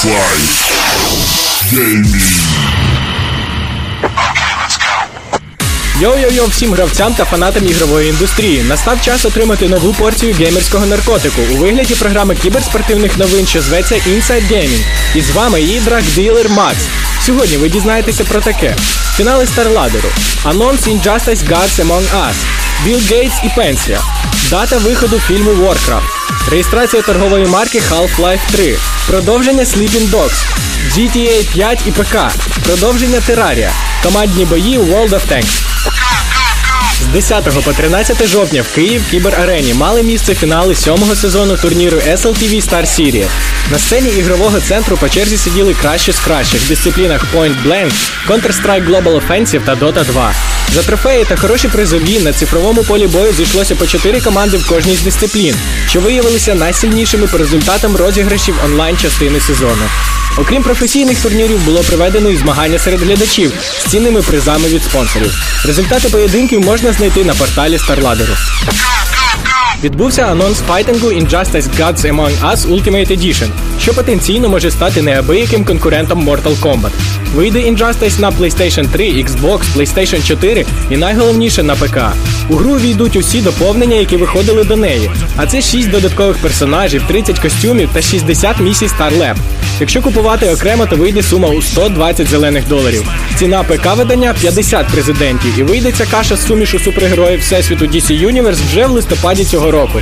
Fight Gaming. Йо-йо-йо всім гравцям та фанатам ігрової індустрії. Настав час отримати нову порцію геймерського наркотику. У вигляді програми кіберспортивних новин, що зветься Inside Gaming. І з вами її драг-дилер Макс. Сьогодні ви дізнаєтеся про таке: фінали Старладеру, анонс Injustice Gods Among Us, Білл Гейтс і Пенсія, дата виходу фільму Warcraft, реєстрація торгової марки Half-Life 3, продовження Sleeping Dogs, GTA 5 і ПК, продовження Terraria, командні бої World of Tanks. З 10 по 13 жовтня в Київ Кіберарені мали місце фінали сьомого сезону турніру SLTV Star Series. На сцені ігрового центру по черзі сиділи кращі з кращих в дисциплінах Point Blank, Counter-Strike Global Offensive та Dota 2. За трофеї та хороші призові на цифровому полі бою зійшлося по 4 команди в кожній з дисциплін, що виявилися найсильнішими по результатам розіграшів онлайн частини сезону. Окрім професійних турнірів, було проведено і змагання серед глядачів з цінними призами від спонсорів. Результати поєдинків можна знайти на порталі StarLadder. Відбувся анонс файтингу Injustice Gods Among Us Ultimate Edition, що потенційно може стати неабияким конкурентом Mortal Kombat. Вийде Injustice на PlayStation 3, Xbox, PlayStation 4 і найголовніше на ПК. У гру війдуть усі доповнення, які виходили до неї. А це 6 додаткових персонажів, 30 костюмів та 60 місій Star Lab. Якщо купувати окремо, то вийде сума у 120 зелених доларів. Ціна ПК видання 50 президентів, і вийде ця каша з сумішу супергероїв Всесвіту DC Universe вже в листопаді цього року.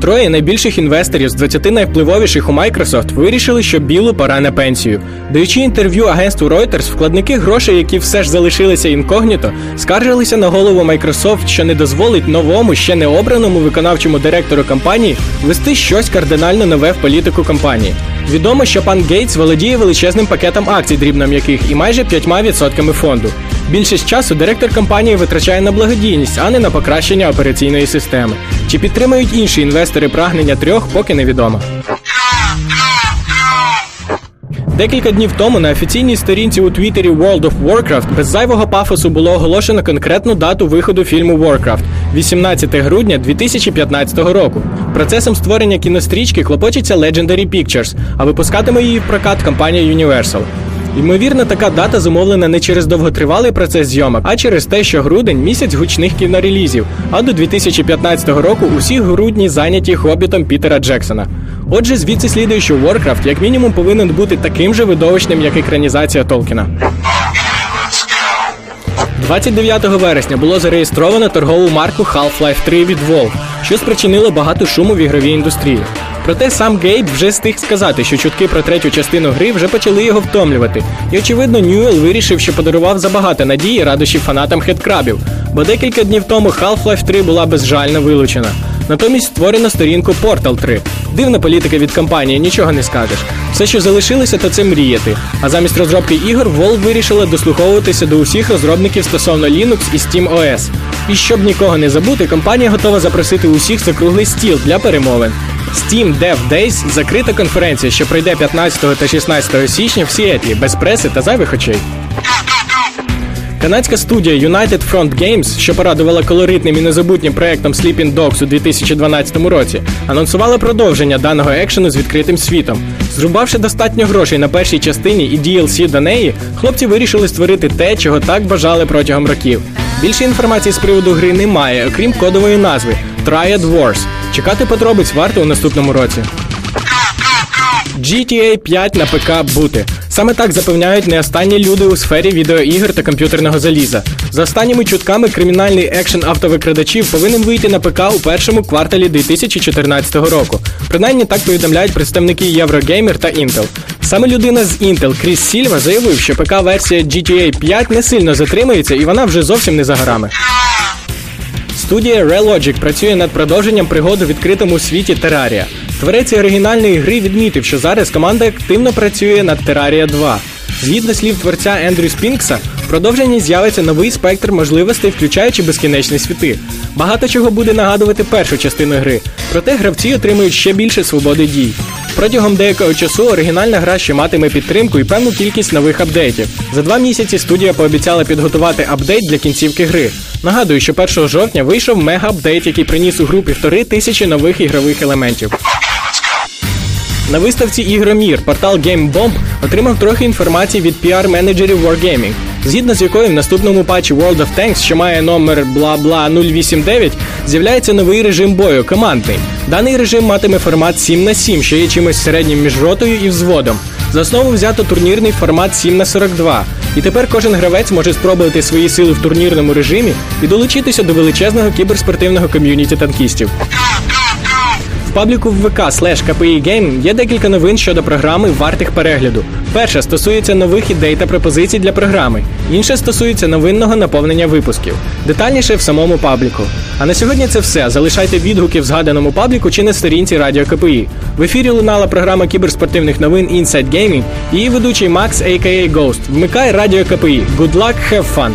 Троє найбільших інвесторів з 20 найвпливовіших у Microsoft вирішили, що білу пора на пенсію. Даючи інтерв'ю агентству Reuters, вкладники грошей, які все ж залишилися інкогніто, скаржилися на голову Microsoft, що не дозволить новому, ще не обраному виконавчому директору компанії вести щось кардинально нове в політику компанії. Відомо, що пан Гейтс володіє величезним пакетом акцій дрібном'яких і майже 5% фонду. Більшість часу директор компанії витрачає на благодійність, а не на покращення операційної системи. Чи підтримують інші інвестори прагнення трьох, поки невідомо. Декілька днів тому на офіційній сторінці у Твіттері World of Warcraft без зайвого пафосу було оголошено конкретну дату виходу фільму Warcraft 18 грудня 2015 року. Процесом створення кінострічки клопочеться Legendary Pictures, а випускатиме її прокат компанія Universal. Ймовірно, така дата зумовлена не через довготривалий процес зйомок, а через те, що грудень місяць гучних кінорелізів, а до 2015 року усі грудні зайняті хобітом Пітера Джексона. Отже, звідси слідує, що Warcraft як мінімум повинен бути таким же видовищним, як екранізація Толкіна. 29 вересня було зареєстровано торгову марку Half-Life 3 від Valve, що спричинило багато шуму в ігровій індустрії. Проте сам Гейб вже встиг сказати, що чутки про третю частину гри вже почали його втомлювати. І очевидно, Ньюел вирішив, що подарував забагато надії радощів фанатам хедкрабів, бо декілька днів тому Half-Life 3 була безжально вилучена. Натомість створено сторінку Portal 3. Дивна політика від компанії, нічого не скажеш. Все, що залишилося, то це мріяти. А замість розробки ігор Valve вирішила дослуховуватися до усіх розробників стосовно Linux і SteamOS. І щоб нікого не забути, компанія готова запросити усіх за круглий стіл для перемовин. Steam Dev Days – закрита конференція, що пройде 15 та 16 січня в Сіетлі без преси та зайвих очей. Канадська студія United Front Games, що порадувала колоритним і незабутнім проектом Sleeping Dogs у 2012 році, анонсувала продовження даного екшену з відкритим світом. Зрубавши достатньо грошей на першій частині і DLC до неї, хлопці вирішили створити те, чого так бажали протягом років. Більше інформації з приводу гри немає, окрім кодової назви Triad Wars. Чекати подробиць варто у наступному році. GTA 5 на ПК бути. Саме так запевняють не останні люди у сфері відеоігр та комп'ютерного заліза. За останніми чутками, кримінальний екшен автовикрадачів повинен вийти на ПК у першому кварталі 2014 року. Принаймні так повідомляють представники Eurogamer та Intel. Саме людина з Intel Кріс Сільва заявив, що ПК-версія GTA 5 не сильно затримується і вона вже зовсім не за горами. Студія Relogic працює над продовженням пригод у відкритому світі Terraria. Творець оригінальної гри відмітив, що зараз команда активно працює над Terraria 2. Згідно слів творця Ендрю Спінкса, в продовженні з'явиться новий спектр можливостей, включаючи безкінечні світи. Багато чого буде нагадувати першу частину гри, проте гравці отримують ще більше свободи дій. Протягом деякого часу оригінальна гра ще матиме підтримку і певну кількість нових апдейтів. За два місяці студія пообіцяла підготувати апдейт для кінцівки гри. Нагадую, що 1 жовтня вийшов мега-апдейт, який приніс у гру півтори тисячі нових ігрових елементів. На виставці Ігромір портал GameBomb отримав трохи інформації від піар-менеджерів Wargaming, згідно з якою в наступному патчі World of Tanks, що має номер бла бла 089, з'являється новий режим бою командний. Даний режим матиме формат 7 на 7, що є чимось середнім між ротою і взводом. За основу взято турнірний формат 7 на 42 і тепер кожен гравець може спробувати свої сили в турнірному режимі і долучитися до величезного кіберспортивного ком'юніті танкістів. Пабліку в ВК слеш Game є декілька новин щодо програми вартих перегляду. Перша стосується нових ідей та пропозицій для програми, інша стосується новинного наповнення випусків. Детальніше в самому пабліку. А на сьогодні це все. Залишайте відгуки в згаданому пабліку чи на сторінці Радіо КПІ. В ефірі лунала програма кіберспортивних новин Inside Gaming і її ведучий Макс, a.k.a. Ghost. Вмикай Радіо КПІ. Good luck, have fun!